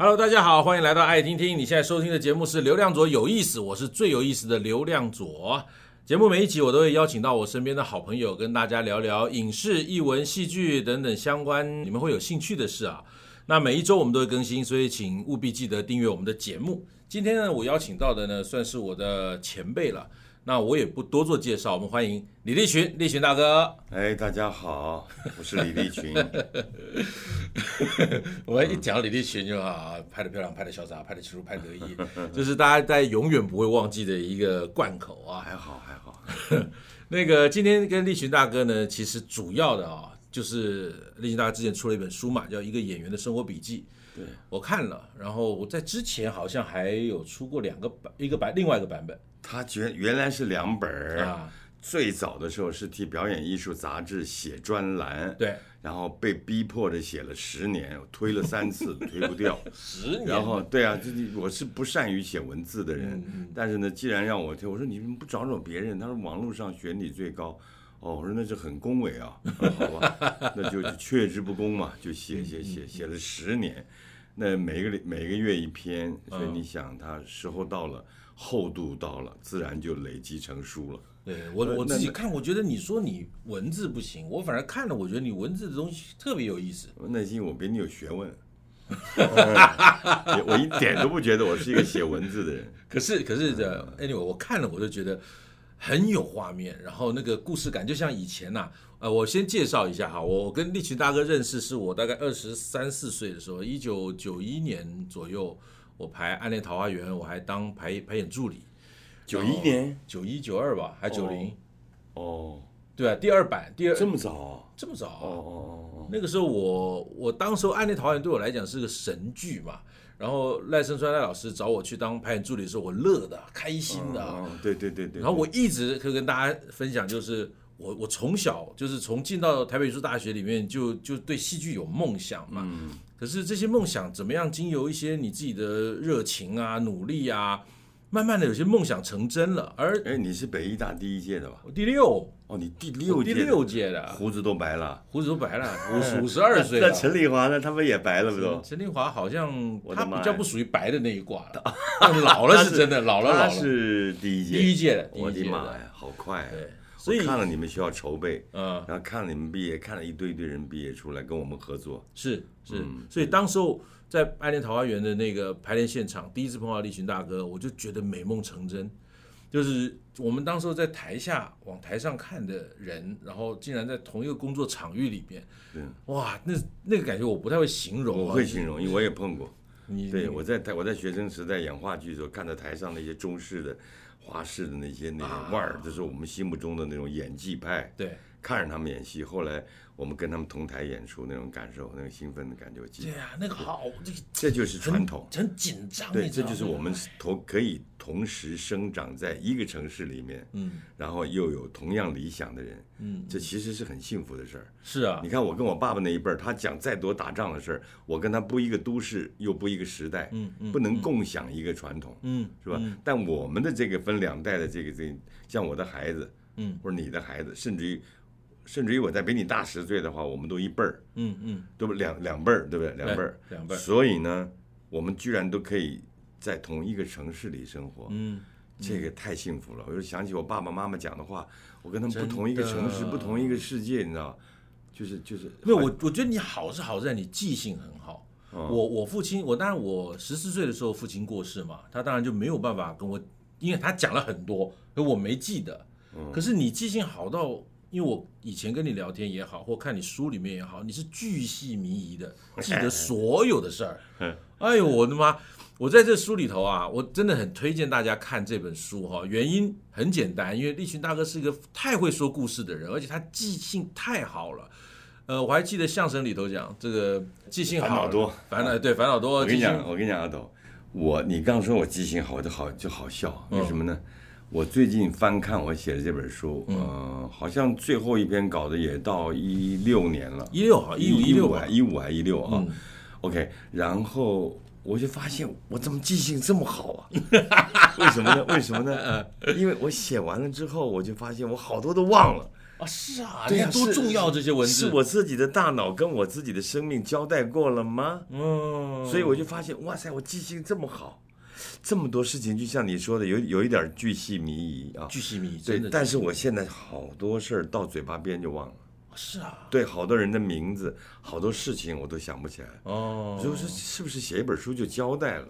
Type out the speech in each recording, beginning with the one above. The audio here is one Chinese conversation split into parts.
Hello，大家好，欢迎来到爱听听。你现在收听的节目是流量左有意思，我是最有意思的流量左。节目每一集我都会邀请到我身边的好朋友，跟大家聊聊影视、译文、戏剧等等相关你们会有兴趣的事啊。那每一周我们都会更新，所以请务必记得订阅我们的节目。今天呢，我邀请到的呢，算是我的前辈了。那我也不多做介绍，我们欢迎李立群，立群大哥。哎，大家好，我是李立群。我们一讲到李立群就好，拍的漂亮，拍的潇洒，拍的清楚，拍得得意，就是大家在永远不会忘记的一个贯口啊。还好还好。那个今天跟立群大哥呢，其实主要的啊，就是立群大哥之前出了一本书嘛，叫《一个演员的生活笔记》。对，我看了，然后我在之前好像还有出过两个版，一个版，另外一个版本。他觉原来是两本啊，最早的时候是替表演艺术杂志写专栏，对，然后被逼迫着写了十年，推了三次 推不掉，十年，然后对啊，这我是不善于写文字的人，但是呢，既然让我推，我说你们不找找别人？他说网络上选你最高，哦，我说那是很恭维啊，好吧，那就却之不恭嘛，就写写写写了十年，那每个每个月一篇，所以你想他时候到了。厚度到了，自然就累积成书了。对我我自己看，我觉得你说你文字不行，我反而看了，我觉得你文字的东西特别有意思。那是因为我比你有学问，我一点都不觉得我是一个写文字的人。可是可是的，anyway，我看了我就觉得很有画面，然后那个故事感就像以前呐、啊。呃，我先介绍一下哈，我跟立群大哥认识是我大概二十三四岁的时候，一九九一年左右。我排《暗恋桃花源》，我还当排排演助理。九一年，九一九二吧，还九零？哦，对啊，第二版，第二这么早，这么早？哦哦哦，那个时候我我当时候《暗恋桃花源》对我来讲是个神剧嘛。然后赖声川赖老师找我去当排演助理的时候，我乐的开心的。哦，对对对对。然后我一直可以跟大家分享，就是我我从小就是从进到台北艺术大学里面就就对戏剧有梦想嘛。嗯。可是这些梦想怎么样经由一些你自己的热情啊、努力啊，慢慢的有些梦想成真了。而哎，你是北艺大第一届的吧？我第六。哦，你第六届。第六届的。胡子都白了。胡子都白了，五十五十二岁了。那陈丽华呢？他们也白了不都？陈丽华好像他比较不属于白的那一挂了。老了是真的，老了老了。他是第一届。第一届的。我的妈呀，好快。对。所以看了你们学校筹备，嗯，然后看了你们毕业，看了一堆一堆人毕业出来跟我们合作，是是，所以当时候在《爱恋桃花源》的那个排练现场，第一次碰到立群大哥，我就觉得美梦成真。就是我们当时候在台下往台上看的人，然后竟然在同一个工作场域里边，哇，那那个感觉我不太会形容，我会形容，因为我也碰过。你对我在台我在学生时代演话剧的时候，看到台上那些中式的。华视的那些那个腕儿，就是我们心目中的那种演技派。对，看着他们演戏，后来我们跟他们同台演出，那种感受，那个兴奋的感觉，我记得。对啊，那个好，这个这就是传统，很紧张。对，这就是我们同可以同时生长在一个城市里面，嗯，然后又有同样理想的人，嗯，这其实是很幸福的事儿。是啊，你看我跟我爸爸那一辈儿，他讲再多打仗的事儿，我跟他不一个都市，又不一个时代，嗯嗯，不能共享一个传统，嗯，是吧？但我们的这个分两代的这个这个，像我的孩子，嗯，或者你的孩子，甚至于。甚至于我再比你大十岁的话，我们都一辈儿，嗯嗯，对不两两辈儿，对不对？两辈儿，两辈儿。所以呢，我们居然都可以在同一个城市里生活，嗯，这个太幸福了。我就想起我爸爸妈妈讲的话，我跟他们不同一个城市，不同一个世界，你知道，就是就是。没有我，我觉得你好是好在你记性很好。我我父亲，我当然我十四岁的时候父亲过世嘛，他当然就没有办法跟我，因为他讲了很多，可我没记得。可是你记性好到。因为我以前跟你聊天也好，或看你书里面也好，你是巨细靡遗的 记得所有的事儿。哎呦，我的妈！我在这书里头啊，我真的很推荐大家看这本书哈。原因很简单，因为立群大哥是一个太会说故事的人，而且他记性太好了。呃，我还记得相声里头讲这个记性好，烦恼多，烦恼对烦恼多。我跟你讲，我跟你讲，阿斗，我你刚说我记性好，就好就好笑，为什么呢？我最近翻看我写的这本书，嗯、呃，好像最后一篇稿子也到一六年了，一六啊，一五一六啊，一五还一六啊、嗯、，OK，然后我就发现我怎么记性这么好啊？为什么呢？为什么呢？因为我写完了之后，我就发现我好多都忘了。啊，是啊，对呀，多重要这些文字，是我自己的大脑跟我自己的生命交代过了吗？嗯，所以我就发现，哇塞，我记性这么好，这么多事情，就像你说的，有有一点巨细靡遗啊，巨细靡遗，对。但是我现在好多事儿到嘴巴边就忘了。是啊，对，好多人的名字，好多事情我都想不起来。哦，就是是不是写一本书就交代了？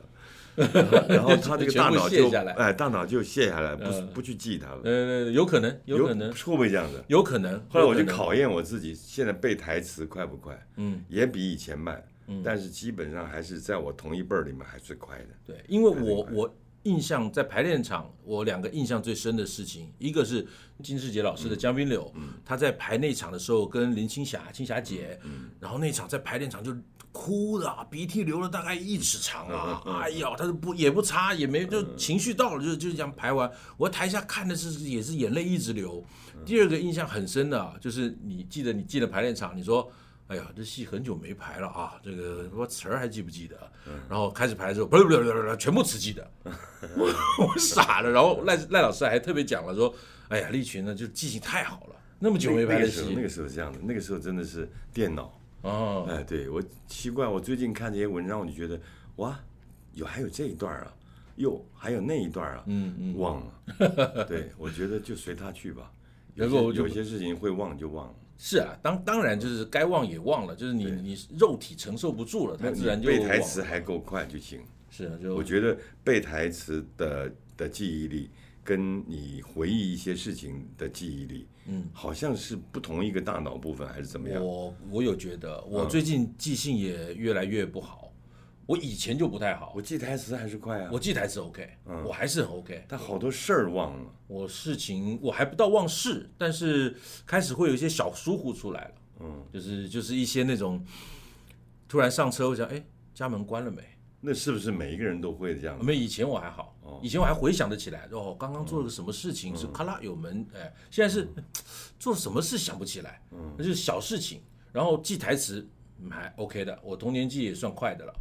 然后他这个大脑就哎，大脑就卸下来，不不去记它了。呃，有可能，有可能，会不会这样子？有可能。后来我就考验我自己，现在背台词快不快？嗯，也比以前慢，但是基本上还是在我同一辈儿里面还是快的。对，因为我我。印象在排练场，我两个印象最深的事情，一个是金世杰老师的《江滨柳》，他在排那场的时候跟林青霞、青霞姐，然后那场在排练场就哭的鼻涕流了大概一尺长啊，哎呀，他就不也不擦也没就情绪到了就就这样排完，我台下看的是也是眼泪一直流。第二个印象很深的就是你记得你进了排练场，你说。哎呀，这戏很久没排了啊！这个我词儿还记不记得？然后开始排的时候，不不不不，全部词记得，我我傻了。然后赖赖老师还特别讲了说：“哎呀，立群呢就记性太好了，那么久没排的戏。”那个时候是这样的，那个时候真的是电脑哦。哎，对我奇怪，我最近看这些文章，我就觉得哇，有还有这一段啊，哟，还有那一段啊，嗯嗯，忘了。对，我觉得就随他去吧。有些有些事情会忘就忘了。是啊，当当然就是该忘也忘了，就是你你肉体承受不住了，它自然就背台词还够快就行。是啊，就我觉得背台词的的记忆力，跟你回忆一些事情的记忆力，嗯，好像是不同一个大脑部分还是怎么样？我我有觉得，我最近记性也越来越不好。我以前就不太好，我记台词还是快啊，我记台词 OK，嗯，我还是很 OK，但好多事儿忘了。我事情我还不到忘事，但是开始会有一些小疏忽出来了，嗯，就是就是一些那种突然上车，我想，哎，家门关了没？那是不是每一个人都会这样？没，以前我还好，以前我还回想得起来，哦，刚刚做了个什么事情是咔啦有门，哎，现在是做什么事想不起来，嗯，那就是小事情，然后记台词还 OK 的，我童年记也算快的了。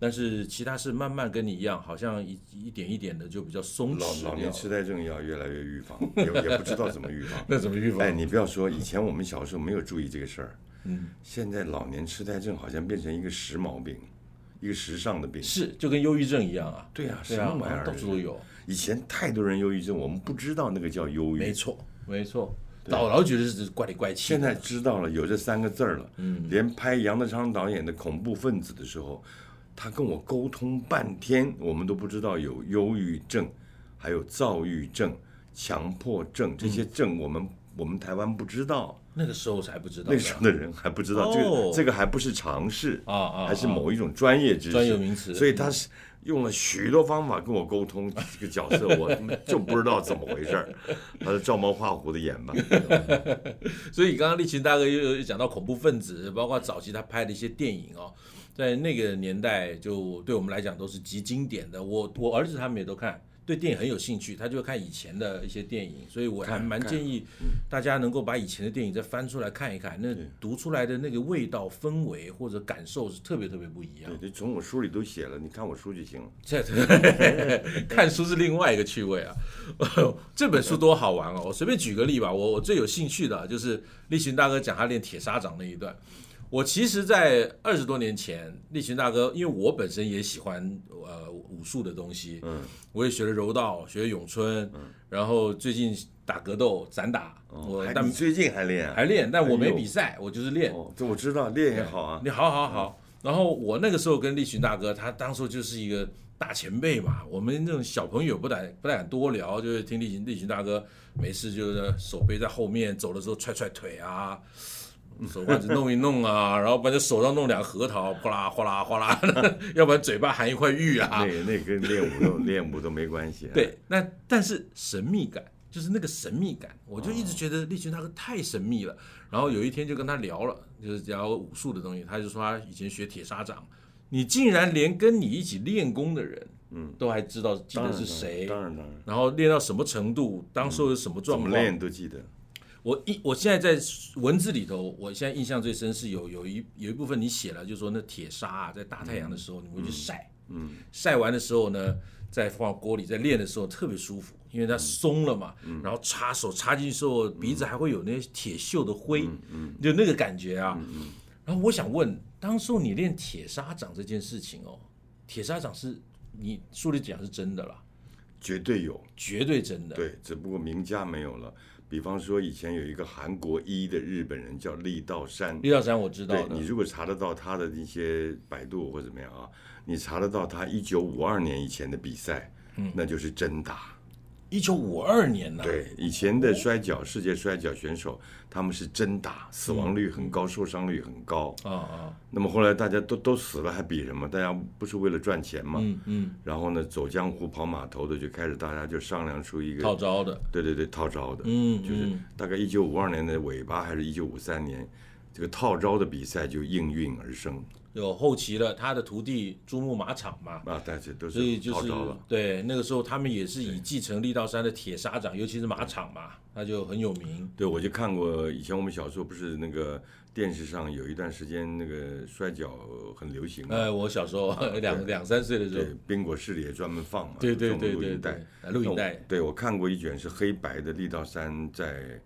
但是其他是慢慢跟你一样，好像一一点一点的就比较松弛。老老年痴呆症要越来越预防，也也不知道怎么预防。那怎么预防？哎，你不要说，以前我们小时候没有注意这个事儿，嗯，现在老年痴呆症好像变成一个时髦病，一个时尚的病。是，就跟忧郁症一样啊。对啊，什么玩意儿？到处都有。以前太多人忧郁症，我们不知道那个叫忧郁。没错，没错。老老觉得是怪里怪气。现在知道了，有这三个字了。嗯，连拍杨德昌导演的恐怖分子的时候。他跟我沟通半天，我们都不知道有忧郁症，还有躁郁症、强迫症这些症，我们、嗯、我们台湾不知道。那个时候才不知道，那时候的人还不知道，这个、哦、这个还不是常识啊啊，还是某一种专业知识、专有名词。所以他是用了许多方法跟我沟通这个角色，我就不知道怎么回事儿他是照猫画虎的演吧。所以刚刚立群大哥又又讲到恐怖分子，包括早期他拍的一些电影哦。在那个年代，就对我们来讲都是极经典的。我我儿子他们也都看，对电影很有兴趣，他就看以前的一些电影。所以我还蛮建议大家能够把以前的电影再翻出来看一看，那读出来的那个味道、氛围或者感受是特别特别不一样。对，从我书里都写了，你看我书就行了。这 看书是另外一个趣味啊。这本书多好玩哦！我随便举个例吧，我我最有兴趣的就是立群大哥讲他练铁砂掌那一段。我其实，在二十多年前，立群大哥，因为我本身也喜欢呃武术的东西，嗯，我也学了柔道，学了咏春，嗯，然后最近打格斗、散打，我但你最近还练？还练，但我没比赛，我就是练。这我知道，练也好啊。你好好好。然后我那个时候跟立群大哥，他当初就是一个大前辈嘛，我们那种小朋友不敢不太敢多聊，就是听立群立群大哥没事就是手背在后面走的时候踹踹腿啊。手腕子弄一弄啊，然后把这手上弄两个核桃，哗啦哗啦哗啦，要不然嘴巴含一块玉啊。那那跟练武都练武都没关系。对，那但是神秘感就是那个神秘感，我就一直觉得立群大哥太神秘了。然后有一天就跟他聊了，就是聊武术的东西，他就说他以前学铁砂掌，你竟然连跟你一起练功的人，嗯，都还知道记得是谁，当然当然。然后练到什么程度，当时有什么状况，怎么练都记得。我一我现在在文字里头，我现在印象最深是有有一有一部分你写了，就是说那铁砂啊，在大太阳的时候你会去晒，嗯，晒完的时候呢，再放锅里，在练的时候特别舒服，因为它松了嘛。嗯，然后插手插进去之后，鼻子还会有那些铁锈的灰，嗯，嗯，就那个感觉啊。然后我想问，当时你练铁砂掌这件事情哦，铁砂掌是你书里讲是真的啦？绝对有，绝对真的。对，只不过名家没有了。比方说，以前有一个韩国一的日本人叫立道山。立道山我知道的。你如果查得到他的一些百度或怎么样啊，你查得到他一九五二年以前的比赛，嗯，那就是真打。一九五二年呢？对，以前的摔跤世界摔跤选手，他们是真打，死亡率很高，受伤率很高。啊啊。那么后来大家都都死了，还比什么？大家不是为了赚钱嘛？嗯嗯。然后呢，走江湖跑码头的就开始，大家就商量出一个套招的。对对对，套招的。嗯。就是大概一九五二年的尾巴，还是一九五三年，这个套招的比赛就应运而生。有后期了，他的徒弟珠穆马场嘛，啊，但是都是所以就是对那个时候他们也是以继承力道山的铁砂掌，尤其是马场嘛，那就很有名。对，我就看过以前我们小时候不是那个电视上有一段时间那个摔跤很流行。哎，我小时候 两两三岁的时候，对，宾果市里也专门放嘛，对对对对，录影带，录影带。对，我看过一卷是黑白的力道山在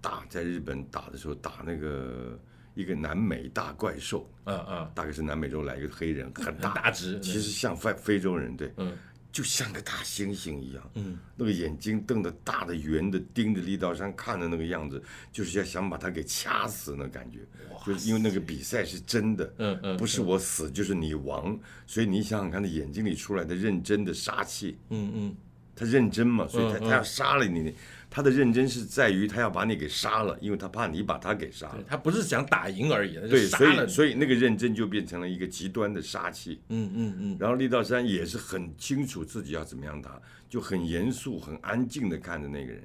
打在日本打的时候打那个。一个南美大怪兽，嗯嗯，大概是南美洲来一个黑人，很大，大只，其实像非非洲人，对，嗯，就像个大猩猩一样，嗯，那个眼睛瞪得大的圆的，盯着立道山看的那个样子，就是要想把他给掐死那感觉，就是因为那个比赛是真的，嗯嗯，不是我死就是你亡，所以你想想看，他眼睛里出来的认真的杀气，嗯嗯，他认真嘛，所以他他要杀了你。他的认真是在于他要把你给杀了，因为他怕你把他给杀了。他不是想打赢而已，对，所以所以那个认真就变成了一个极端的杀气。嗯嗯嗯。然后力道山也是很清楚自己要怎么样打，就很严肃、很安静的看着那个人。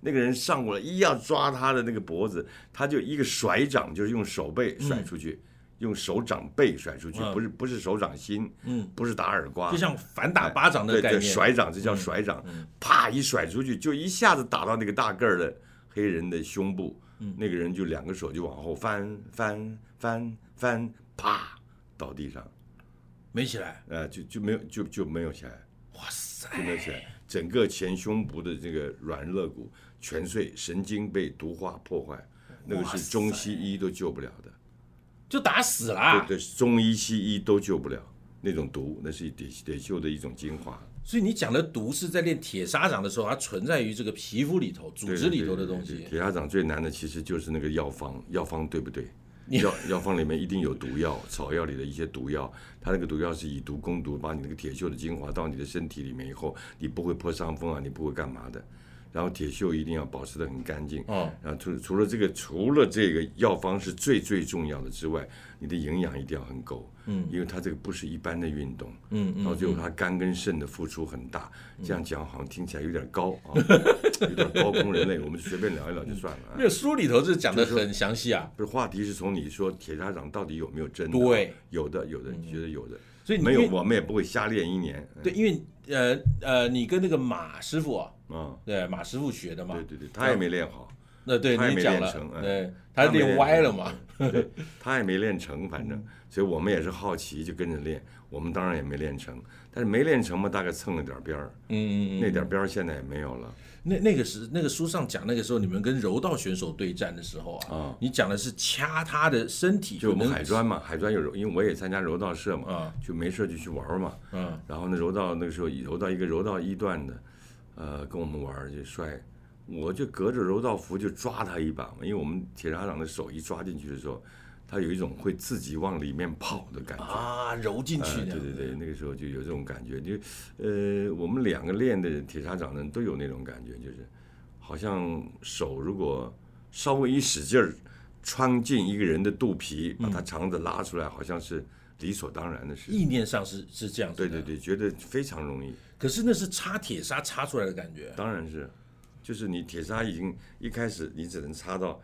那个人上过来一要抓他的那个脖子，他就一个甩掌，就是用手背甩出去。嗯用手掌背甩出去，不是不是手掌心，嗯，不是打耳刮，就像反打巴掌的概念，对对，甩掌这叫甩掌，啪一甩出去，就一下子打到那个大个儿的黑人的胸部，那个人就两个手就往后翻翻翻翻，啪倒地上，没起来，呃，就就没有就就没有起来，哇塞，就没有起来，整个前胸部的这个软肋骨全碎，神经被毒化破坏，那个是中西医都救不了的。就打死了，对对，中医西医都救不了那种毒，那是铁铁锈的一种精华。所以你讲的毒是在练铁砂掌的时候，它存在于这个皮肤里头、组织里头的东西。铁砂掌最难的其实就是那个药方，药方对不对？药药方里面一定有毒药，草药里的一些毒药，它那个毒药是以毒攻毒，把你那个铁锈的精华到你的身体里面以后，你不会破伤风啊，你不会干嘛的。然后铁锈一定要保持得很干净。哦。然后除除了这个，除了这个药方是最最重要的之外，你的营养一定要很够。嗯。因为它这个不是一般的运动。嗯嗯。到最后，它肝跟肾的付出很大。这样讲好像听起来有点高啊，有点高空人类。我们就随便聊一聊就算了。那书里头是讲的很详细啊。不是话题是从你说铁砂掌到底有没有真的？对。有的，有的，你觉得有的。所以没有，我们也不会瞎练一年。对，因为呃呃，你跟那个马师傅啊。嗯，对，马师傅学的嘛。对对对，他也没练好。那对，他也没练成。对，他练歪了嘛。对，他也没练成，反正，所以我们也是好奇，就跟着练。我们当然也没练成，但是没练成嘛，大概蹭了点边儿。嗯嗯，那点边儿现在也没有了。那那个是那个书上讲，那个时候你们跟柔道选手对战的时候啊，你讲的是掐他的身体。就我们海专嘛，海专有柔，因为我也参加柔道社嘛，就没事就去玩嘛。嗯。然后呢，柔道那个时候柔道一个柔道一段的。呃，跟我们玩就摔，我就隔着柔道服就抓他一把嘛，因为我们铁砂掌的手一抓进去的时候，他有一种会自己往里面跑的感觉啊，揉进去对对对，那个时候就有这种感觉，就呃，我们两个练的铁砂掌的人都有那种感觉，就是好像手如果稍微一使劲儿，穿进一个人的肚皮，把他肠子拉出来，好像是理所当然的事。意念上是是这样子。对对对，觉得非常容易。可是那是插铁砂插出来的感觉，当然是，就是你铁砂已经一开始你只能插到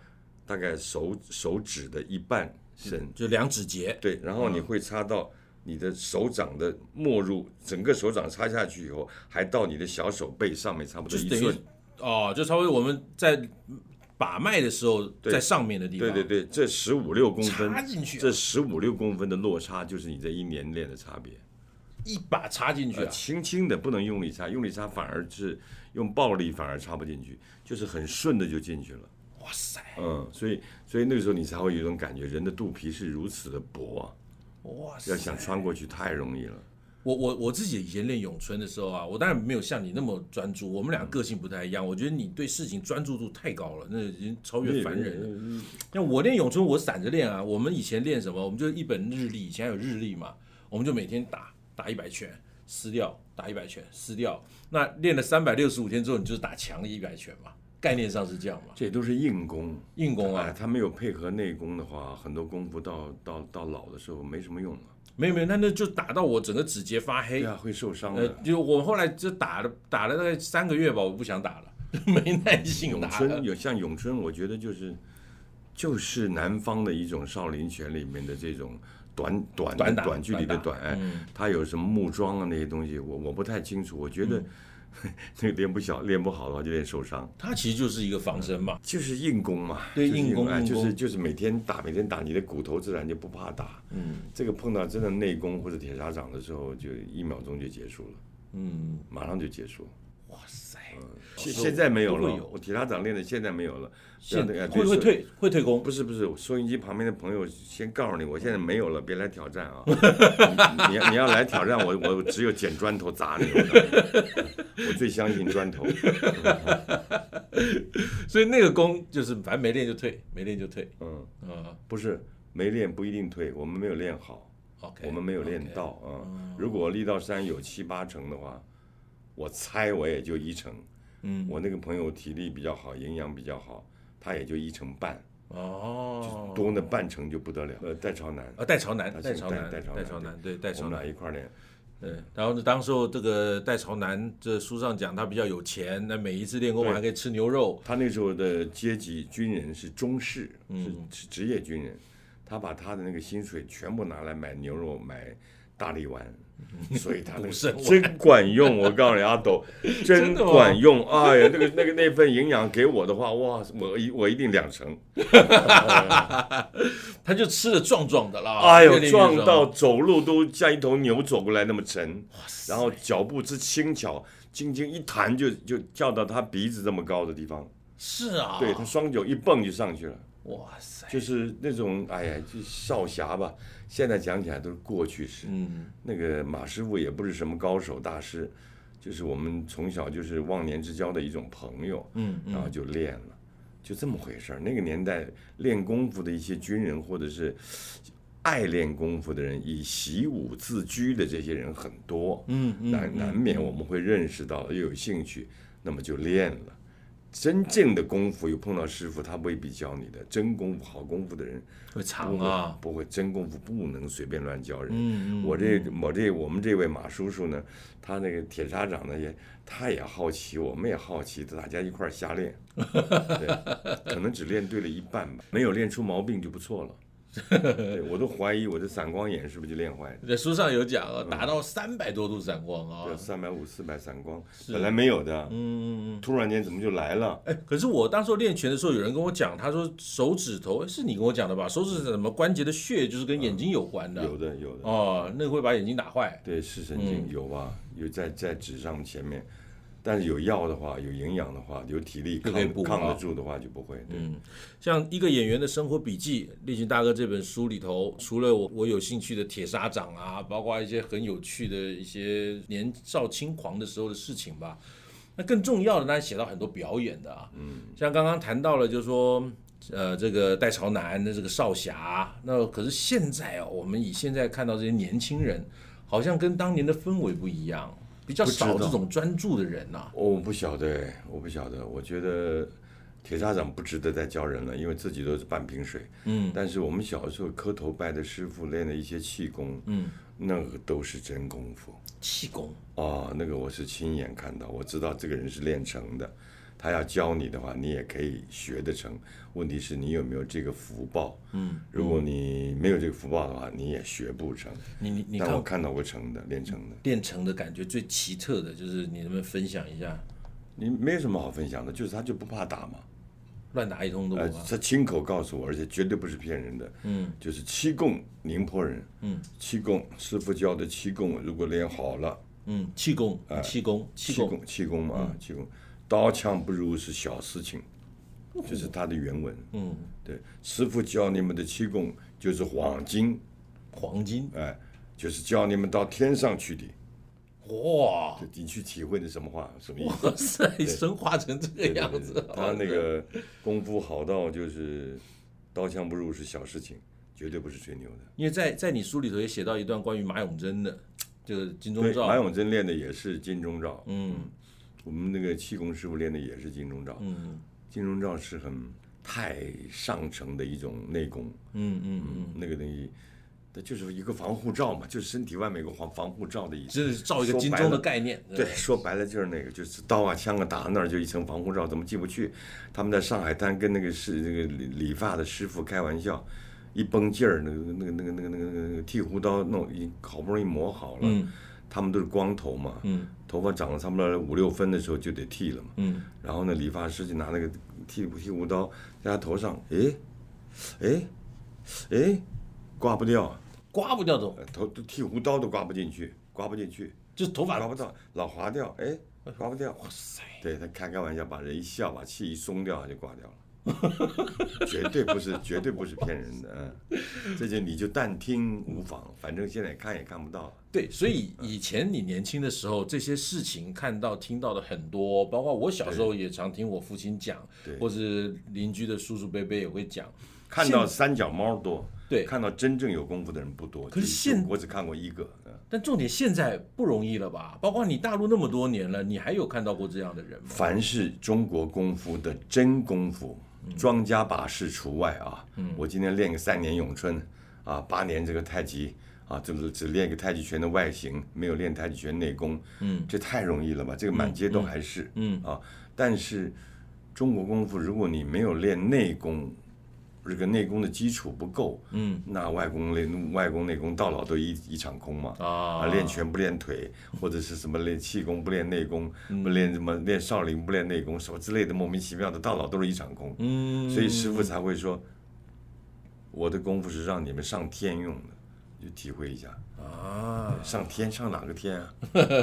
大概手手指的一半深，就两指节。对，然后你会插到你的手掌的没入，整个手掌插下去以后，还到你的小手背上面差不多一寸。哦，就稍微我们在把脉的时候，在上面的地方。对对对，这十五六公分插进去，这十五六公分的落差就是你这一年练的差别。一把插进去啊，轻轻的，不能用力插，用力插反而是用暴力反而插不进去，就是很顺的就进去了。哇塞，嗯，所以所以那个时候你才会有一种感觉，人的肚皮是如此的薄啊，哇塞，要想穿过去太容易了。我我我自己以前练咏春的时候啊，我当然没有像你那么专注，我们俩个性不太一样。我觉得你对事情专注度太高了，那已经超越凡人了。像我练咏春，我散着练啊。我们以前练什么？我们就一本日历，以前还有日历嘛，我们就每天打打一百拳，撕掉，打一百拳，撕掉。那练了三百六十五天之后，你就是打强的一百拳嘛。概念上是这样嘛？这都是硬功，硬功啊！他没有配合内功的话，很多功夫到到到老的时候没什么用了。没有没有，那那就打到我整个指节发黑，对啊，会受伤的。呃，就我后来就打了打了大概三个月吧，我不想打了，没耐心打了。咏春有像咏春，我觉得就是就是南方的一种少林拳里面的这种短短短短距离的短，它有什么木桩啊那些东西，我我不太清楚，我觉得。那个练不小，练不好的话就练受伤。它其实就是一个防身嘛，就是硬功嘛。对，硬功，就是就是每天打，每天打，你的骨头自然就不怕打。嗯，这个碰到真的内功或者铁砂掌的时候，就一秒钟就结束了。嗯，马上就结束。哇塞！现现在没有了，我铁砂掌练的现在没有了。现在会会退会退功？不是不是，收音机旁边的朋友先告诉你，我现在没有了，别来挑战啊！你你要来挑战我，我只有捡砖头砸你。我最相信砖头。所以那个功就是反正没练就退，没练就退。嗯嗯，不是没练不一定退，我们没有练好。OK，我们没有练到啊。如果力道山有七八成的话。我猜我也就一成，嗯，我那个朋友体力比较好，营养比较好，他也就一成半，哦，多那半成就不得了。呃，戴朝南，啊，戴朝南，戴朝南，戴朝南，对，戴朝南一块练，对。然后呢，当时候这个戴朝南这书上讲他比较有钱，那每一次练功还可以吃牛肉。他那时候的阶级军人是中士，是是职业军人，他把他的那个薪水全部拿来买牛肉，买大力丸。所以他那个 真管用，我告诉你阿斗，真管用。哎呀，那个那个那份营养给我的话，哇，我一我一定两成。他就吃的壮壮的啦，哎呦，壮到走路都像一头牛走过来那么沉，然后脚步之轻巧，轻轻一弹就就跳到他鼻子这么高的地方。是啊，对他双脚一蹦就上去了。哇塞，就是那种哎呀，就少侠吧。现在讲起来都是过去式。嗯，那个马师傅也不是什么高手大师，就是我们从小就是忘年之交的一种朋友。嗯，然后就练了，就这么回事儿。那个年代练功夫的一些军人或者是爱练功夫的人，以习武自居的这些人很多。嗯，难难免我们会认识到又有兴趣，那么就练了。真正的功夫，有碰到师傅，他未必教你的。真功夫、好功夫的人会藏啊，不会。真功夫不能随便乱教人。嗯，我这我这我们这位马叔叔呢，他那个铁砂掌呢也，他也好奇，我们也好奇，大家一块儿瞎练。对，可能只练对了一半吧，没有练出毛病就不错了。对，我都怀疑我的散光眼是不是就练坏了？在书上有讲啊，达到三百多度散光啊，三百五、四百散光，本来没有的，嗯突然间怎么就来了？哎，可是我当时练拳的时候，有人跟我讲，他说手指头是你跟我讲的吧？手指什么关节的穴就是跟眼睛有关的，有的有的哦，那个会把眼睛打坏。对，视神经有吧？有在在纸上前面。但是有药的话，有营养的话，有体力抗抗得住的话，就不会。对，嗯，像一个演员的生活笔记，立群大哥这本书里头，除了我我有兴趣的铁砂掌啊，包括一些很有趣的一些年少轻狂的时候的事情吧。那更重要的，当然写到很多表演的啊，嗯，像刚刚谈到了，就是说，呃，这个戴朝南的这个少侠，那可是现在哦，我们以现在看到这些年轻人，好像跟当年的氛围不一样。比较少这种专注的人呐、啊。我不晓得，我不晓得。我觉得铁砂掌不值得再教人了，因为自己都是半瓶水。嗯。但是我们小时候磕头拜的师傅练的一些气功，嗯，那个都是真功夫。气功。哦，那个我是亲眼看到，我知道这个人是练成的。他要教你的话，你也可以学得成。问题是你有没有这个福报？嗯，如果你没有这个福报的话，你也学不成。你你你，但我看到过成的，练成的。练成的感觉最奇特的就是你能不能分享一下？你没有什么好分享的，就是他就不怕打嘛。乱打一通的。呃，他亲口告诉我，而且绝对不是骗人的。嗯，就是七供宁波人。嗯，七供师傅教的七供，如果练好了，嗯，气功啊，气功，气功，气功嘛，气功，刀枪不入是小事情，就是他的原文。嗯，对，师傅教你们的气功就是黄金，黄金，哎，就是教你们到天上去的。哇！你去体会的什么话？什么意思？哇塞，升华成这个样子。他那个功夫好到就是刀枪不入是小事情，绝对不是吹牛的。因为在在你书里头也写到一段关于马永贞的，就是金钟罩。马永贞练的也是金钟罩。嗯，我们那个气功师傅练的也是金钟罩。嗯，金钟罩是很太上乘的一种内功。嗯嗯嗯，那个东西。它就是一个防护罩嘛，就是身体外面有个防防护罩的意思，就是罩一个金钟的概念。对，说白了就是那个，就是刀啊枪啊打那儿就一层防护罩，怎么进不去？他们在上海滩跟那个是那个理理发的师傅开玩笑，一绷劲儿，那个那个那个那个那个那个剃胡刀弄，好不容易磨好了，嗯、他们都是光头嘛，嗯、头发长了差不多五六分的时候就得剃了嘛，嗯、然后呢，理发师就拿那个剃剃胡刀在他头上，哎，哎，哎，刮不掉。刮不掉都，头都剃胡刀都刮不进去，刮不进去，就是头发。刮不到，老滑掉，哎，刮不掉，哇塞！对他开开玩笑，把人一笑，把气一松掉，他就刮掉了，绝对不是，绝对不是骗人的，嗯，这就你就但听无妨，反正现在看也看不到。对，所以以前你年轻的时候，这些事情看到听到的很多，包括我小时候也常听我父亲讲，对，或是邻居的叔叔伯伯也会讲，看到三脚猫多。对，看到真正有功夫的人不多。可是现我只看过一个。但重点现在不容易了吧？包括你大陆那么多年了，你还有看到过这样的人吗？凡是中国功夫的真功夫，庄家把式除外啊。嗯。我今天练个三年咏春，啊，八年这个太极，啊，就是只练个太极拳的外形，没有练太极拳内功。嗯。这太容易了吧？这个满街都还是。嗯。啊，但是中国功夫，如果你没有练内功，这个内功的基础不够，嗯，那外功内外功内功到老都一一场空嘛啊！练拳不练腿，或者是什么练气功不练内功，不练什么练少林不练内功什么之类的莫名其妙的，到老都是一场空。嗯，所以师傅才会说，我的功夫是让你们上天用的，就体会一下啊！上天上哪个天啊？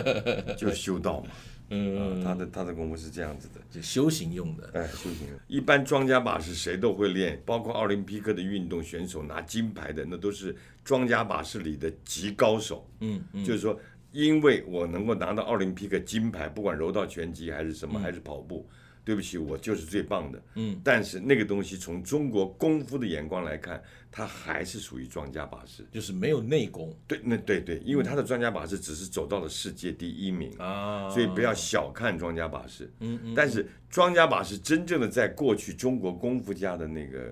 就是修道嘛。嗯，他的他的功夫是这样子的，就修行用的。哎，修行用。一般庄家把式谁都会练，包括奥林匹克的运动选手拿金牌的，那都是庄家把式里的极高手。嗯，嗯，就是说，因为我能够拿到奥林匹克金牌，不管柔道、拳击还是什么，还是跑步。嗯对不起，我就是最棒的。嗯，但是那个东西从中国功夫的眼光来看，它还是属于庄家把式，就是没有内功。对，那对对，因为他的庄家把式只是走到了世界第一名啊，所以不要小看庄家把式。嗯嗯。但是庄家把式真正的在过去中国功夫家的那个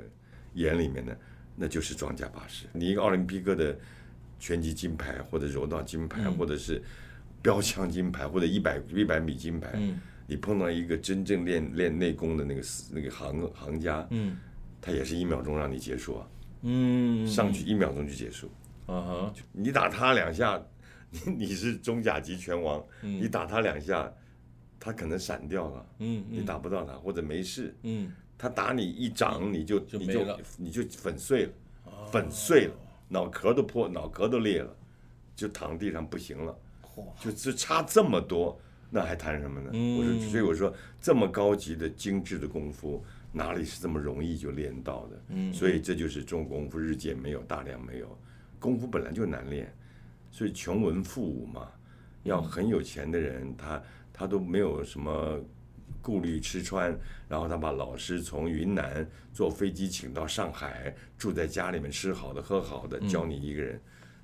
眼里面呢，那就是庄家把式。你一个奥林匹克的拳击金牌，或者柔道金牌，或者是标枪金牌，或者一百一百米金牌。嗯。你碰到一个真正练练内功的那个那个行行家，嗯，他也是一秒钟让你结束啊，嗯，上去一秒钟就结束，啊哈，你打他两下，你你是中甲级拳王，你打他两下，他可能闪掉了，嗯，你打不到他或者没事，嗯，他打你一掌你就你就你就粉碎了，粉碎了，脑壳都破，脑壳都裂了，就躺地上不行了，就就差这么多。那还谈什么呢？我说，所以我说，这么高级的精致的功夫，哪里是这么容易就练到的？所以这就是中国功夫日渐没有，大量没有。功夫本来就难练，所以穷文富武嘛，要很有钱的人，他他都没有什么顾虑吃穿，然后他把老师从云南坐飞机请到上海，住在家里面吃好的喝好的，教你一个人，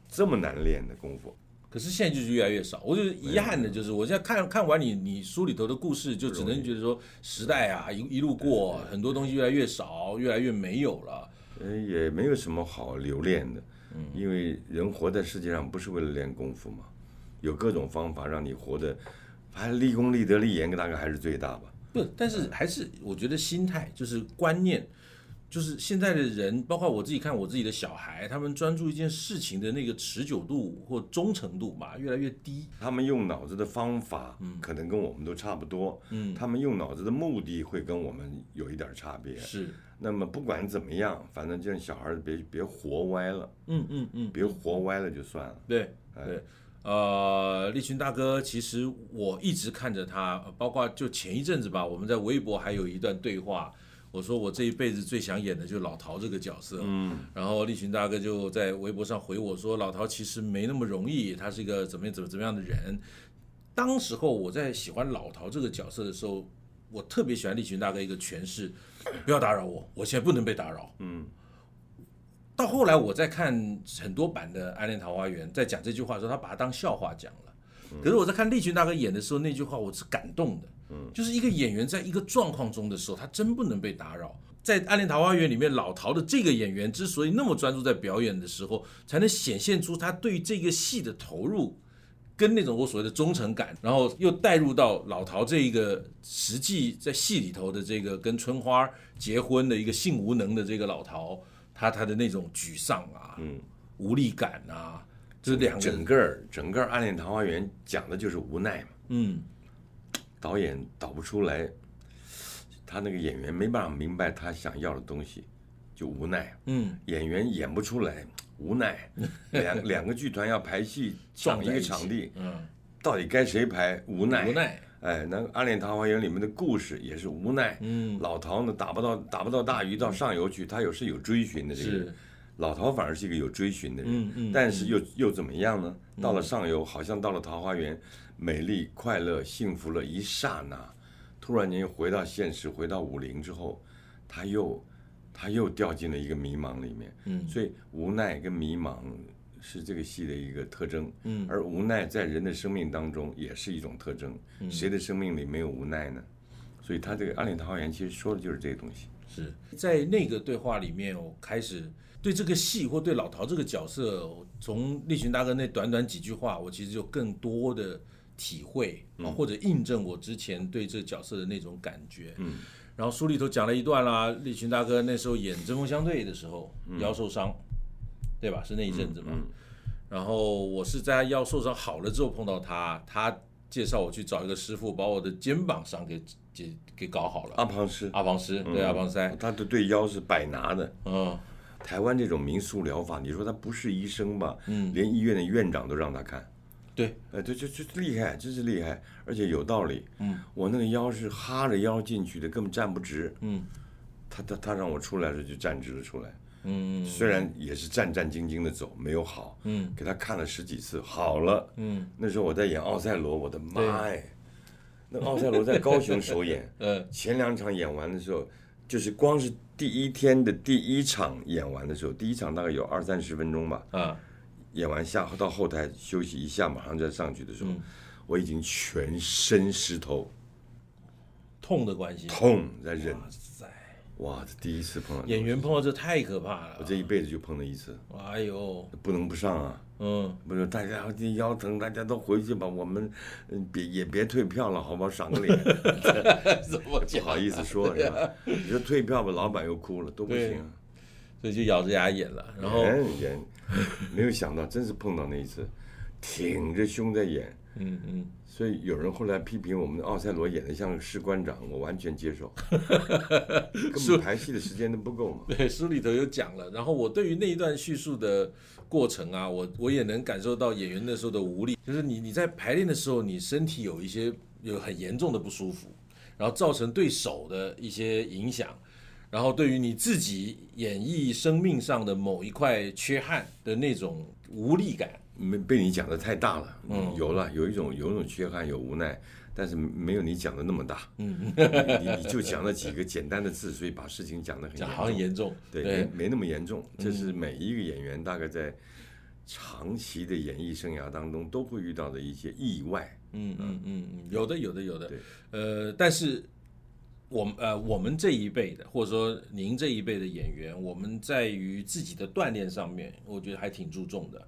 这么难练的功夫。可是现在就是越来越少，我觉得遗憾的就是，我现在看看完你你书里头的故事，就只能觉得说时代啊一一路过，很多东西越来越少，越来越没有了。嗯，也没有什么好留恋的，因为人活在世界上不是为了练功夫嘛，有各种方法让你活得，还立功立德立言，大概还是最大吧。不，但是还是我觉得心态就是观念。就是现在的人，包括我自己看我自己的小孩，他们专注一件事情的那个持久度或忠诚度嘛，越来越低。他们用脑子的方法，可能跟我们都差不多。嗯，他们用脑子的目的会跟我们有一点差别。是。那么不管怎么样，反正这样小孩别别活歪了。嗯嗯嗯，别活歪了就算了。对对，呃，立群大哥，其实我一直看着他，包括就前一阵子吧，我们在微博还有一段对话。我说我这一辈子最想演的就是老陶这个角色，嗯，然后立群大哥就在微博上回我说，老陶其实没那么容易，他是一个怎么怎么怎么样的人。当时候我在喜欢老陶这个角色的时候，我特别喜欢立群大哥一个诠释，不要打扰我，我现在不能被打扰，嗯。到后来我在看很多版的《暗恋桃花源》，在讲这句话的时候，他把它当笑话讲了。可是我在看立群大哥演的时候，那句话我是感动的。嗯，就是一个演员在一个状况中的时候，他真不能被打扰。在《暗恋桃花源》里面，老陶的这个演员之所以那么专注在表演的时候，才能显现出他对这个戏的投入，跟那种我所谓的忠诚感，然后又带入到老陶这一个实际在戏里头的这个跟春花结婚的一个性无能的这个老陶，他他的那种沮丧啊，嗯，无力感啊，这两个整个整个《暗恋桃花源》讲的就是无奈嘛，嗯。导演导不出来，他那个演员没办法明白他想要的东西，就无奈。嗯，演员演不出来，无奈。两两个剧团要排戏，抢一个场地，嗯，到底该谁排？无奈。无奈。哎，那《暗恋桃花源》里面的故事也是无奈。嗯，老陶呢，打不到打不到大鱼到上游去，他有是有追寻的这个人。老陶反而是一个有追寻的人。嗯嗯。但是又又怎么样呢？到了上游，好像到了桃花源。美丽、快乐、幸福了一刹那，突然间又回到现实，回到武陵之后，他又他又掉进了一个迷茫里面。嗯，所以无奈跟迷茫是这个戏的一个特征。嗯，而无奈在人的生命当中也是一种特征。嗯，谁的生命里没有无奈呢？所以他这个《暗恋桃花源》其实说的就是这个东西。是在那个对话里面，我开始对这个戏或对老陶这个角色，从立群大哥那短短几句话，我其实就更多的。体会啊，或者印证我之前对这个角色的那种感觉。嗯，然后书里头讲了一段啦，立群大哥那时候演《针锋相对》的时候，腰受伤，对吧？是那一阵子嘛。然后我是在腰受伤好了之后碰到他，他介绍我去找一个师傅，把我的肩膀伤给给给搞好了。阿庞师，阿庞师，对阿庞师，他的对腰是百拿的。嗯，台湾这种民俗疗法，你说他不是医生吧？嗯，连医院的院长都让他看。对，呃，这这这厉害，真是厉害，而且有道理。嗯，我那个腰是哈着腰进去的，根本站不直。嗯，他他他让我出来的时候就站直了出来。嗯，虽然也是战战兢兢的走，没有好。嗯，给他看了十几次，好了。嗯，那时候我在演《奥赛罗》，我的妈哎！那《奥赛罗》在高雄首演，呃，前两场演完的时候，就是光是第一天的第一场演完的时候，第一场大概有二三十分钟吧。啊。演完下到后台休息一下，马上就要上去的时候，嗯、我已经全身湿透，痛的关系，痛在忍。哇塞！哇，这第一次碰到演员碰到这太可怕了。我这一辈子就碰了一次。哎呦，不能不上啊！嗯，不是，大家腰疼，大家都回去吧。我们嗯，别也别退票了，好不好？赏个脸。不好意思说，是吧？你说退票吧，老板又哭了，都不行。所以就咬着牙演了，然后演演，没有想到，真是碰到那一次，挺着胸在演，嗯嗯，所以有人后来批评我们的奥赛罗演得像个士官长，我完全接受，根本排戏的时间都不够嘛。对，书里头有讲了，然后我对于那一段叙述的过程啊，我我也能感受到演员那时候的无力，就是你你在排练的时候，你身体有一些有很严重的不舒服，然后造成对手的一些影响。然后对于你自己演绎生命上的某一块缺憾的那种无力感，没被你讲的太大了。嗯，有了，有一种有一种缺憾，有无奈，但是没有你讲的那么大。嗯，你你你就讲了几个简单的字，所以把事情讲得很严重。好严重。对，对没没那么严重。这是每一个演员大概在长期的演艺生涯当中都会遇到的一些意外。嗯嗯嗯嗯，有的有的有的。对，呃，但是。我们呃，我们这一辈的，或者说您这一辈的演员，我们在于自己的锻炼上面，我觉得还挺注重的。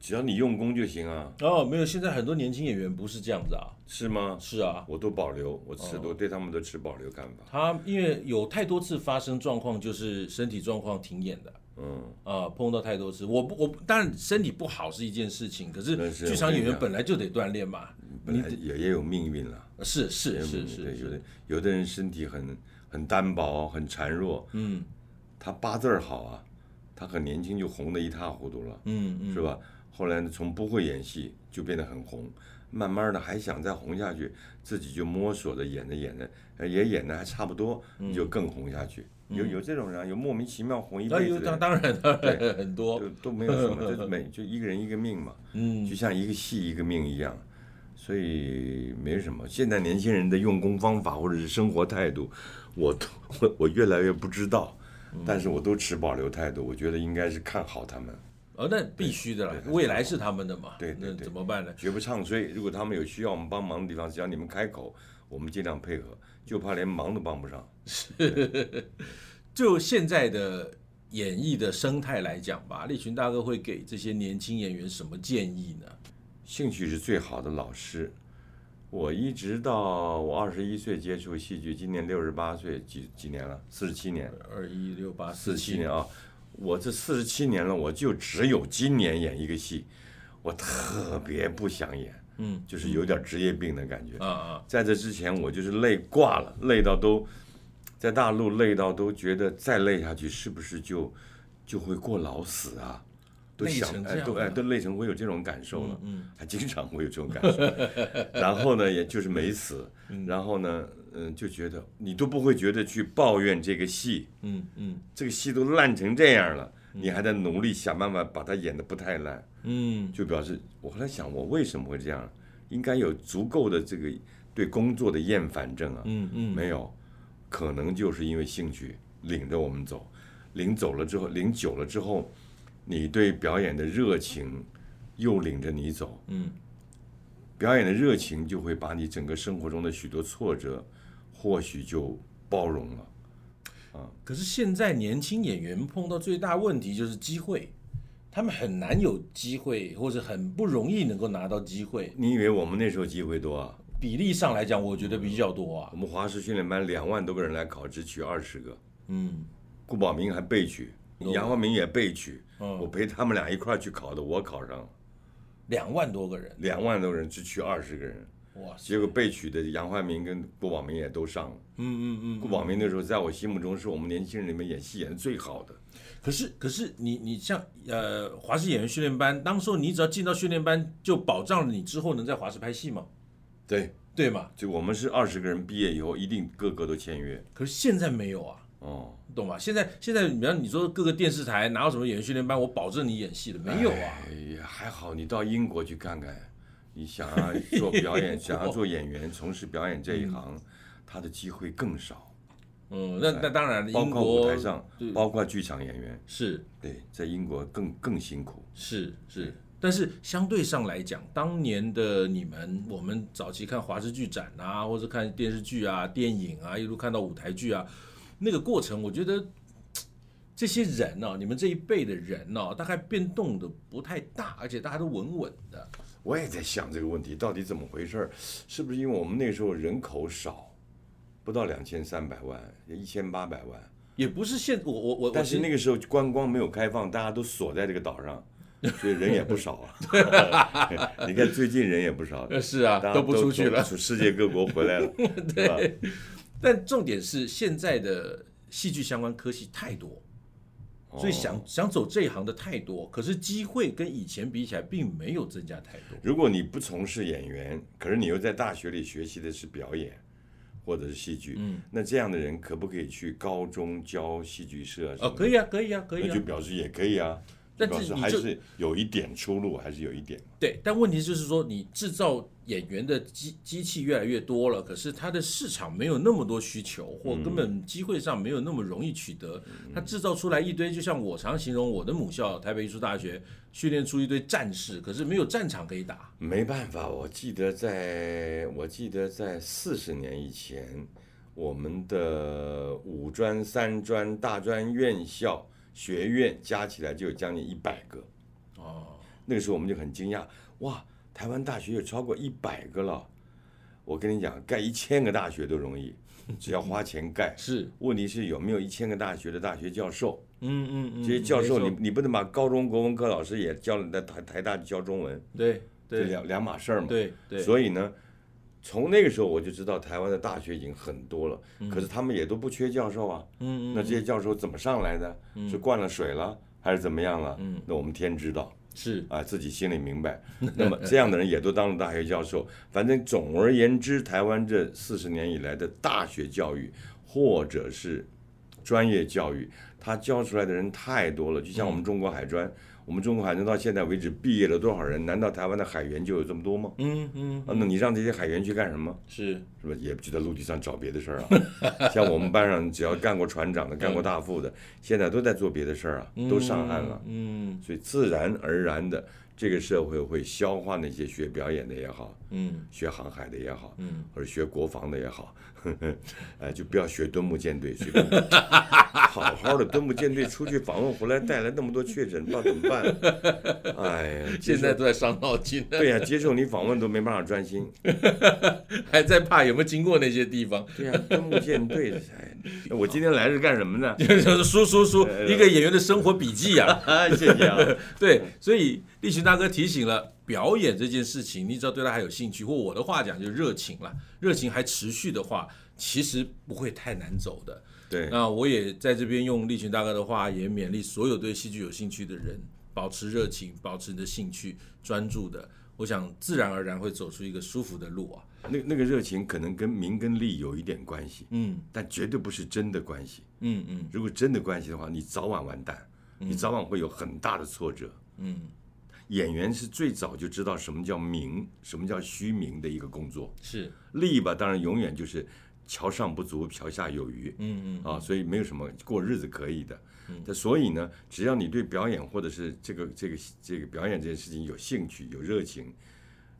只要你用功就行啊。哦，没有，现在很多年轻演员不是这样子啊。是吗？是啊，我都保留，我持都、哦、对他们都持保留看法。他因为有太多次发生状况，就是身体状况停演的。嗯啊，碰到太多次，我不我当然身体不好是一件事情，可是剧场演员本来就得锻炼嘛。本来也也有命运了。是是是是，是，有的有的人身体很很单薄，很孱弱。嗯，他八字好啊，他很年轻就红的一塌糊涂了。嗯嗯，是吧？后来呢，从不会演戏就变得很红，慢慢的还想再红下去，自己就摸索着演着演着，也演的还差不多，就更红下去。有有这种人，有莫名其妙红一辈子的。当当然当然很多，都没有什么，就是每就一个人一个命嘛。嗯，就像一个戏一个命一样，所以没什么。现在年轻人的用功方法或者是生活态度，我都我我越来越不知道，但是我都持保留态度。我觉得应该是看好他们。哦，那必须的了，未来是他们的嘛。对对对，怎么办呢？绝不唱衰。如果他们有需要我们帮忙的地方，只要你们开口，我们尽量配合。就怕连忙都帮不上。是，就现在的演艺的生态来讲吧，立群大哥会给这些年轻演员什么建议呢？兴趣是最好的老师。我一直到我二十一岁接触戏剧，今年六十八岁，几几年了？四十七年。二一六八四十七年啊！我这四十七年了，我就只有今年演一个戏，我特别不想演。嗯，就是有点职业病的感觉。啊啊，在这之前我就是累挂了，累到都在大陆累到都觉得再累下去是不是就就会过劳死啊？都想哎都哎都累成会有这种感受了。嗯，还经常会有这种感受。然后呢，也就是没死。然后呢，嗯，就觉得你都不会觉得去抱怨这个戏。嗯嗯，这个戏都烂成这样了。你还在努力想办法把它演得不太烂，嗯，就表示我后来想，我为什么会这样？应该有足够的这个对工作的厌烦症啊，嗯嗯，没有，可能就是因为兴趣领着我们走，领走了之后，领久了之后，你对表演的热情又领着你走，嗯，表演的热情就会把你整个生活中的许多挫折，或许就包容了。可是现在年轻演员碰到最大问题就是机会，他们很难有机会，或者很不容易能够拿到机会。你以为我们那时候机会多啊？比例上来讲，我觉得比较多啊。我们华师训练班两万多个人来考，只取二十个。嗯，顾宝明还被取，杨华明也被取。嗯，我陪他们俩一块去考的，我考上了。两万多个人，两万多个人只取二十个人。哇！结果被取的杨怀民跟顾宝明也都上了。嗯嗯嗯。顾宝明那时候在我心目中是我们年轻人里面演戏演的最好的。可是可是你你像呃华视演员训练班，当时候你只要进到训练班，就保障了你之后能在华视拍戏吗？对对嘛。就我们是二十个人毕业以后，一定个个都签约。可是现在没有啊。哦。懂吧？现在现在，比方你说各个电视台哪有什么演员训练班，我保证你演戏的没有啊？哎呀，还好你到英国去看看。你想要做表演，想要做演员，从事表演这一行，嗯、他的机会更少。嗯，那那当然，包括舞台上，包括剧场演员，是对，在英国更更辛苦。是是，但是相对上来讲，当年的你们，我们早期看华视剧展啊，或者看电视剧啊、电影啊，一路看到舞台剧啊，那个过程，我觉得这些人呢、啊，你们这一辈的人呢、啊，大概变动的不太大，而且大家都稳稳的。我也在想这个问题，到底怎么回事？是不是因为我们那时候人口少，不到两千三百万，一千八百万？也不是现我我我，但是那个时候观光没有开放，大家都锁在这个岛上，所以人也不少啊。你看最近人也不少，是啊，都，都不出去了，世界各国回来了。对吧，但重点是现在的戏剧相关科系太多。所以想想走这一行的太多，可是机会跟以前比起来，并没有增加太多。如果你不从事演员，可是你又在大学里学习的是表演，或者是戏剧，嗯，那这样的人可不可以去高中教戏剧社？哦，可以啊，可以啊，可以啊。那就表示也可以啊。但是还是有一点出路，还是有一点。对，但问题就是说，你制造演员的机机器越来越多了，可是它的市场没有那么多需求，或根本机会上没有那么容易取得。它制造出来一堆，就像我常形容我的母校台北艺术大学，训练出一堆战士，可是没有战场可以打。没办法，我记得在我记得在四十年以前，我们的五专、三专、大专院校。学院加起来就有将近一百个，哦，那个时候我们就很惊讶，哇，台湾大学有超过一百个了。我跟你讲，盖一千个大学都容易，只要花钱盖。是，问题是有没有一千个大学的大学教授？嗯嗯嗯，这些教授你你不能把高中国文科老师也教在台台大教中文，对对，两两码事儿嘛。对对，所以呢。从那个时候我就知道台湾的大学已经很多了，可是他们也都不缺教授啊。嗯，那这些教授怎么上来的？是灌了水了，还是怎么样了？嗯，那我们天知道。是啊，自己心里明白。那么这样的人也都当了大学教授。反正总而言之，台湾这四十年以来的大学教育或者是专业教育，他教出来的人太多了。就像我们中国海专。我们中国海军到现在为止毕业了多少人？难道台湾的海员就有这么多吗？嗯嗯。啊，那你让这些海员去干什么？是是不是也就在陆地上找别的事儿啊？像我们班上只要干过船长的、干过大副的，现在都在做别的事儿啊，都上岸了。嗯。所以自然而然的，这个社会会消化那些学表演的也好，嗯，学航海的也好，嗯，或者学国防的也好。呵呵，哎，就不要学敦睦舰队，随便好好的敦睦舰队出去访问回来，带来那么多确诊，不知道怎么办？哎呀，现在都在伤脑筋。对呀、啊，接受你访问都没办法专心，还在怕有没有经过那些地方。对呀、啊，敦睦舰队，哎，我今天来是干什么呢？就是说，说说，一个演员的生活笔记啊！谢谢啊。对，所以立群大哥提醒了。表演这件事情，你只要对他还有兴趣，或我的话讲就是热情了。热情还持续的话，其实不会太难走的。对，那我也在这边用立群大哥的话，也勉励所有对戏剧有兴趣的人，保持热情，保持你的兴趣，专注的，我想自然而然会走出一个舒服的路啊。那那个热情可能跟名跟利有一点关系，嗯，但绝对不是真的关系，嗯嗯。如果真的关系的话，你早晚完蛋，你早晚会有很大的挫折，嗯。演员是最早就知道什么叫名，什么叫虚名的一个工作。是利吧，当然永远就是桥上不足，桥下有余。嗯嗯啊，所以没有什么过日子可以的。嗯，所以呢，只要你对表演或者是这个这个这个表演这件事情有兴趣、有热情，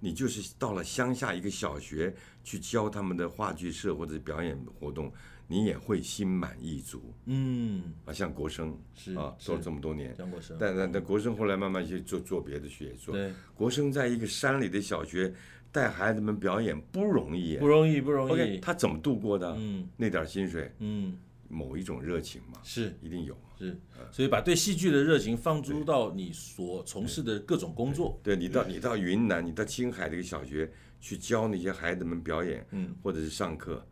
你就是到了乡下一个小学去教他们的话剧社或者表演活动。你也会心满意足，嗯。啊，像国生是啊，做了这么多年，国生，但但但国生后来慢慢去做做别的去做。对，国生在一个山里的小学带孩子们表演不容易，不容易不容易。OK，他怎么度过的？嗯，那点薪水，嗯，某一种热情嘛，是。一定有，是，所以把对戏剧的热情放诸到你所从事的各种工作。对，你到你到云南，你到青海的一个小学去教那些孩子们表演，嗯，或者是上课。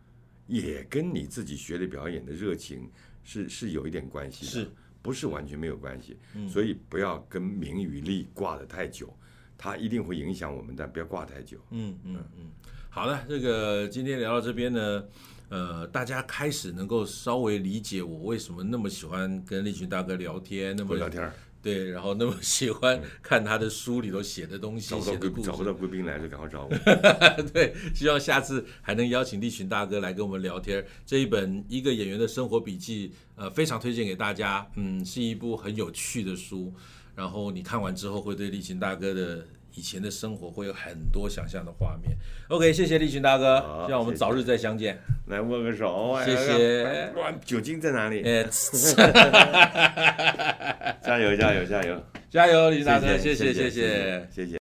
也跟你自己学的表演的热情是是有一点关系的，是不是完全没有关系？嗯，所以不要跟名与利挂得太久，它一定会影响我们，但不要挂太久。嗯嗯嗯。好了，这个今天聊到这边呢，呃，大家开始能够稍微理解我为什么那么喜欢跟立群大哥聊天，那么聊天。对，然后那么喜欢看他的书里头写的东西，找不到找不到贵宾来就赶快找我。对，希望下次还能邀请立群大哥来跟我们聊天。这一本《一个演员的生活笔记》，呃，非常推荐给大家。嗯，是一部很有趣的书。然后你看完之后，会对立群大哥的以前的生活会有很多想象的画面。OK，谢谢立群大哥，希望我们早日再相见。来握个手，谢谢。酒精在哪里？哎，加油，加油，加油，加油，立群大哥，谢谢，谢谢，谢谢。